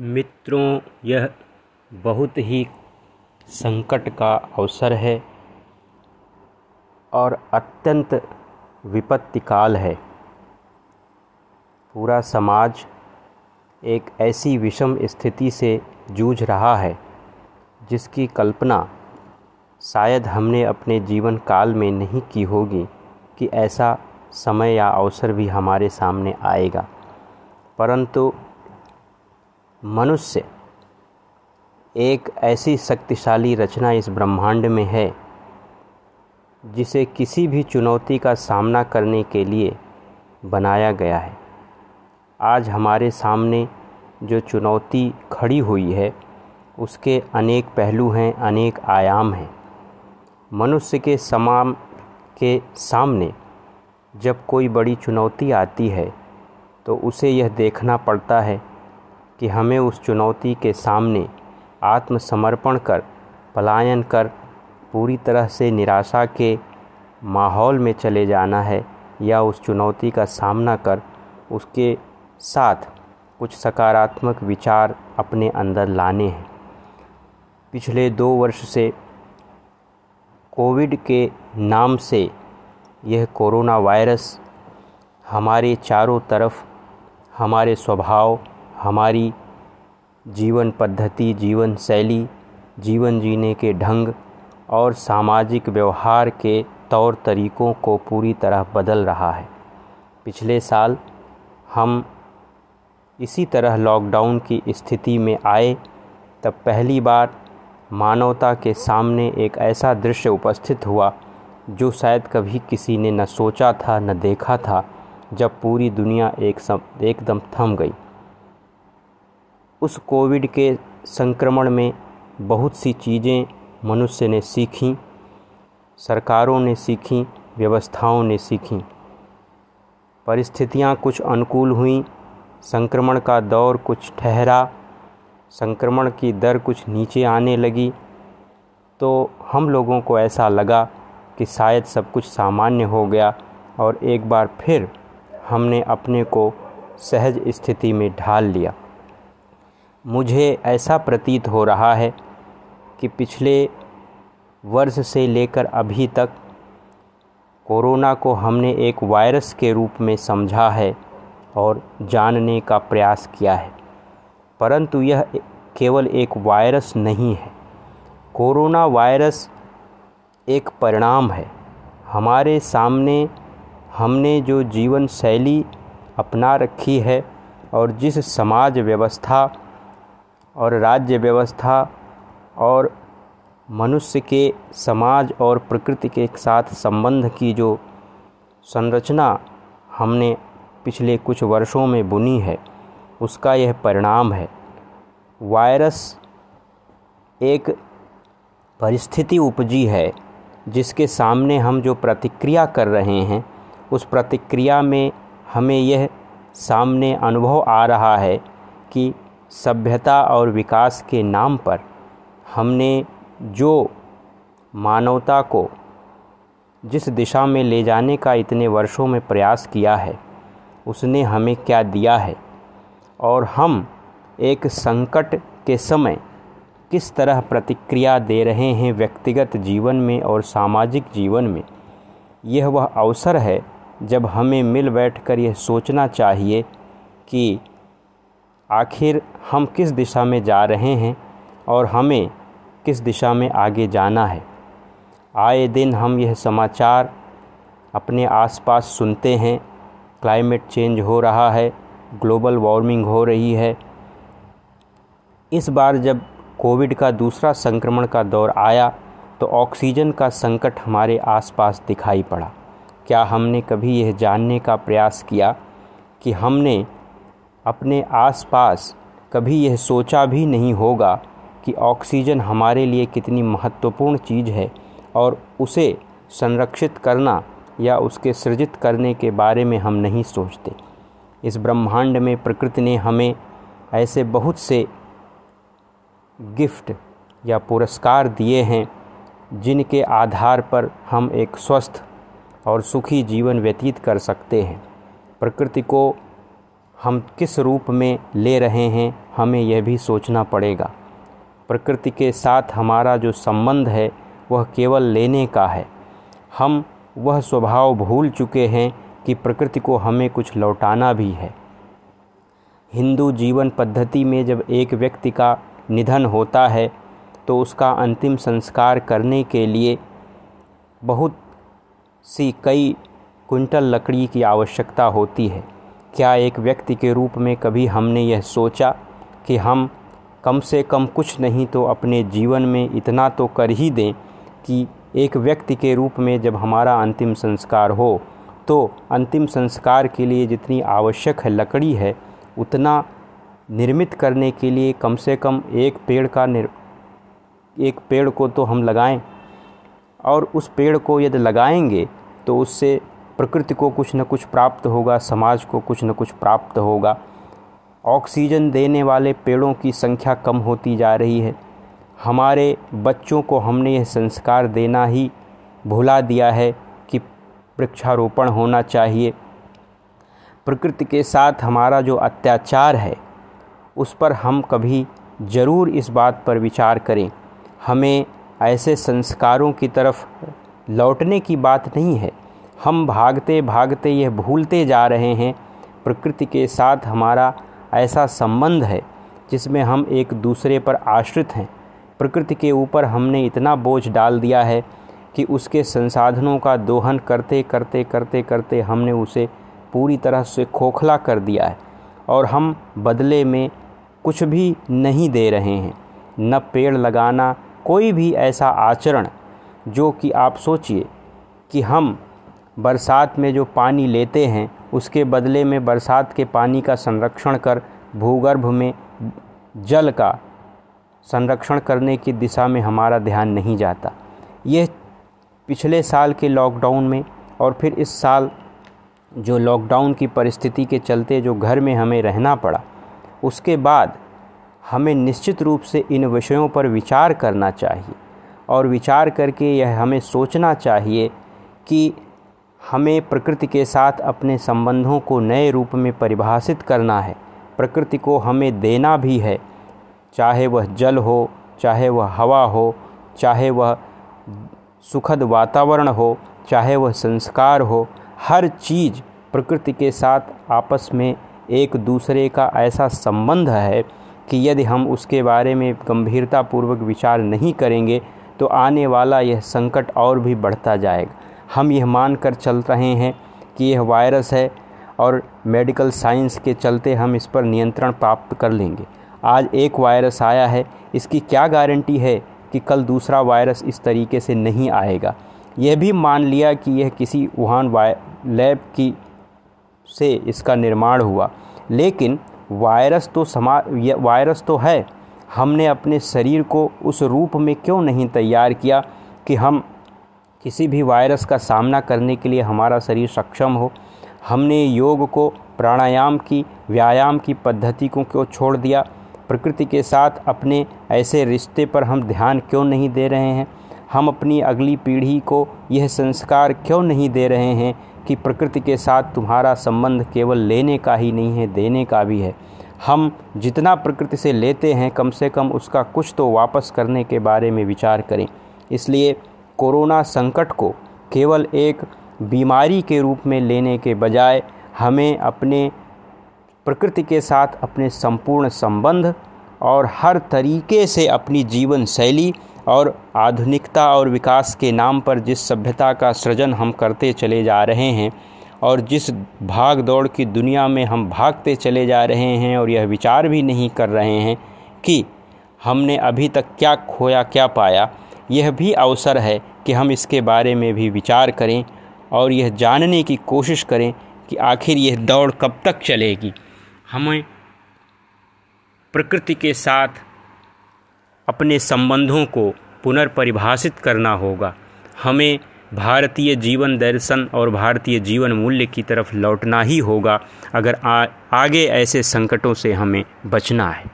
मित्रों, यह बहुत ही संकट का अवसर है और अत्यंत विपत्ति काल है। पूरा समाज एक ऐसी विषम स्थिति से जूझ रहा है, जिसकी कल्पना शायद हमने अपने जीवन काल में नहीं की होगी कि ऐसा समय या अवसर भी हमारे सामने आएगा। परंतु मनुष्य एक ऐसी शक्तिशाली रचना इस ब्रह्मांड में है, जिसे किसी भी चुनौती का सामना करने के लिए बनाया गया है। आज हमारे सामने जो चुनौती खड़ी हुई है, उसके अनेक पहलू हैं, अनेक आयाम हैं। मनुष्य के समाम के सामने जब कोई बड़ी चुनौती आती है तो उसे यह देखना पड़ता है कि हमें उस चुनौती के सामने आत्मसमर्पण कर, पलायन कर, पूरी तरह से निराशा के माहौल में चले जाना है या उस चुनौती का सामना कर, उसके साथ कुछ सकारात्मक विचार अपने अंदर लाने हैं। पिछले दो वर्ष से कोविड के नाम से यह कोरोना वायरस हमारे चारों तरफ़, हमारे स्वभाव हमारी जीवन पद्धति, जीवन शैली, जीवन जीने के ढंग और सामाजिक व्यवहार के तौर तरीक़ों को पूरी तरह बदल रहा है। पिछले साल हम इसी तरह लॉकडाउन की स्थिति में आए, तब पहली बार मानवता के सामने एक ऐसा दृश्य उपस्थित हुआ, जो शायद कभी किसी ने न सोचा था, न देखा था, जब पूरी दुनिया एक एकदम थम गई। उस कोविड के संक्रमण में बहुत सी चीज़ें मनुष्य ने सीखी, सरकारों ने सीखी, व्यवस्थाओं ने सीखी। परिस्थितियाँ कुछ अनुकूल हुई, संक्रमण का दौर कुछ ठहरा, संक्रमण की दर कुछ नीचे आने लगी। तो हम लोगों को ऐसा लगा कि शायद सब कुछ सामान्य हो गया और एक बार फिर हमने अपने को सहज स्थिति में ढाल लिया। मुझे ऐसा प्रतीत हो रहा है कि पिछले वर्ष से लेकर अभी तक कोरोना को हमने एक वायरस के रूप में समझा है और जानने का प्रयास किया है। परंतु यह केवल एक वायरस नहीं है। कोरोना वायरस एक परिणाम है। हमारे सामने हमने जो जीवन शैली अपना रखी है और जिस समाज व्यवस्था और राज्य व्यवस्था और मनुष्य के समाज और प्रकृति के साथ संबंध की जो संरचना हमने पिछले कुछ वर्षों में बुनी है, उसका यह परिणाम है। वायरस एक परिस्थिति उपजी है, जिसके सामने हम जो प्रतिक्रिया कर रहे हैं, उस प्रतिक्रिया में हमें यह सामने अनुभव आ रहा है कि सभ्यता और विकास के नाम पर हमने जो मानवता को जिस दिशा में ले जाने का इतने वर्षों में प्रयास किया है, उसने हमें क्या दिया है? और हम एक संकट के समय किस तरह प्रतिक्रिया दे रहे हैं व्यक्तिगत जीवन में और सामाजिक जीवन में? यह वह अवसर है जब हमें मिल बैठकर यह सोचना चाहिए कि आखिर हम किस दिशा में जा रहे हैं और हमें किस दिशा में आगे जाना है? आए दिन हम यह समाचार अपने आसपास सुनते हैं। क्लाइमेट चेंज हो रहा है, ग्लोबल वार्मिंग हो रही है। इस बार जब कोविड का दूसरा संक्रमण का दौर आया तो ऑक्सीजन का संकट हमारे आसपास दिखाई पड़ा। क्या हमने कभी यह जानने का प्रयास किया कि हमने अपने आसपास कभी यह सोचा भी नहीं होगा कि ऑक्सीजन हमारे लिए कितनी महत्वपूर्ण चीज़ है और उसे संरक्षित करना या उसके सृजित करने के बारे में हम नहीं सोचते। इस ब्रह्मांड में प्रकृति ने हमें ऐसे बहुत से गिफ्ट या पुरस्कार दिए हैं, जिनके आधार पर हम एक स्वस्थ और सुखी जीवन व्यतीत कर सकते हैं। प्रकृति को हम किस रूप में ले रहे हैं, हमें यह भी सोचना पड़ेगा। प्रकृति के साथ हमारा जो संबंध है, वह केवल लेने का है। हम वह स्वभाव भूल चुके हैं कि प्रकृति को हमें कुछ लौटाना भी है। हिंदू जीवन पद्धति में जब एक व्यक्ति का निधन होता है तो उसका अंतिम संस्कार करने के लिए बहुत सी कई कुंटल लकड़ी की आवश्यकता होती है। क्या एक व्यक्ति के रूप में कभी हमने यह सोचा कि हम कम से कम कुछ नहीं तो अपने जीवन में इतना तो कर ही दें कि एक व्यक्ति के रूप में जब हमारा अंतिम संस्कार हो तो अंतिम संस्कार के लिए जितनी आवश्यक है लकड़ी है, उतना निर्मित करने के लिए कम से कम एक पेड़ का निर, एक पेड़ को तो हम लगाएँ। और उस पेड़ को यदि लगाएँगे तो उससे प्रकृति को कुछ न कुछ प्राप्त होगा, समाज को कुछ न कुछ प्राप्त होगा। ऑक्सीजन देने वाले पेड़ों की संख्या कम होती जा रही है। हमारे बच्चों को हमने यह संस्कार देना ही भुला दिया है कि वृक्षारोपण होना चाहिए। प्रकृति के साथ हमारा जो अत्याचार है, उस पर हम कभी ज़रूर इस बात पर विचार करें। हमें ऐसे संस्कारों की तरफ़ लौटने की बात नहीं है। हम भागते भागते यह भूलते जा रहे हैं। प्रकृति के साथ हमारा ऐसा संबंध है, जिसमें हम एक दूसरे पर आश्रित हैं। प्रकृति के ऊपर हमने इतना बोझ डाल दिया है कि उसके संसाधनों का दोहन करते करते करते करते हमने उसे पूरी तरह से खोखला कर दिया है और हम बदले में कुछ भी नहीं दे रहे हैं। न पेड़ लगाना कोई भी ऐसा आचरण जो कि आप सोचिए कि हम बरसात में जो पानी लेते हैं, उसके बदले में बरसात के पानी का संरक्षण कर भूगर्भ में जल का संरक्षण करने की दिशा में हमारा ध्यान नहीं जाता। यह पिछले साल के लॉकडाउन में और फिर इस साल जो लॉकडाउन की परिस्थिति के चलते जो घर में हमें रहना पड़ा, उसके बाद हमें निश्चित रूप से इन विषयों पर विचार करना चाहिए और विचार करके यह हमें सोचना चाहिए कि हमें प्रकृति के साथ अपने संबंधों को नए रूप में परिभाषित करना है। प्रकृति को हमें देना भी है। चाहे वह जल हो, चाहे वह हवा हो, चाहे वह सुखद वातावरण हो, चाहे वह संस्कार हो, हर चीज़ प्रकृति के साथ आपस में एक दूसरे का ऐसा संबंध है कि यदि हम उसके बारे में गंभीरतापूर्वक विचार नहीं करेंगे तो आने वाला यह संकट और भी बढ़ता जाएगा। हम यह मान कर चल रहे हैं कि यह वायरस है और मेडिकल साइंस के चलते हम इस पर नियंत्रण प्राप्त कर लेंगे। आज एक वायरस आया है, इसकी क्या गारंटी है कि कल दूसरा वायरस इस तरीके से नहीं आएगा? यह भी मान लिया कि यह किसी वुहान वाय, लैब की से इसका निर्माण हुआ। लेकिन वायरस तो समा वायरस तो है। हमने अपने शरीर को उस रूप में क्यों नहीं तैयार किया कि हम किसी भी वायरस का सामना करने के लिए हमारा शरीर सक्षम हो। हमने योग को, प्राणायाम की, व्यायाम की पद्धति को क्यों छोड़ दिया। प्रकृति के साथ अपने ऐसे रिश्ते पर हम ध्यान क्यों नहीं दे रहे हैं? हम अपनी अगली पीढ़ी को यह संस्कार क्यों नहीं दे रहे हैं कि प्रकृति के साथ तुम्हारा संबंध केवल लेने का ही नहीं है, देने का भी है? हम जितना प्रकृति से लेते हैं, कम से कम उसका कुछ तो वापस करने के बारे में विचार करें। इसलिए कोरोना संकट को केवल एक बीमारी के रूप में लेने के बजाय हमें अपने प्रकृति के साथ अपने संपूर्ण संबंध और हर तरीके से अपनी जीवन शैली और आधुनिकता और विकास के नाम पर जिस सभ्यता का सृजन हम करते चले जा रहे हैं और जिस भाग दौड़ की दुनिया में हम भागते चले जा रहे हैं और यह विचार भी नहीं कर रहे हैं कि हमने अभी तक क्या खोया, क्या पाया यह भी अवसर है कि हम इसके बारे में भी विचार करें और यह जानने की कोशिश करें कि आखिर यह दौड़ कब तक चलेगी। हमें प्रकृति के साथ अपने संबंधों को पुनर्परिभाषित करना होगा। हमें भारतीय जीवन दर्शन और भारतीय जीवन मूल्य की तरफ़ लौटना ही होगा अगर आ, आगे ऐसे संकटों से हमें बचना है।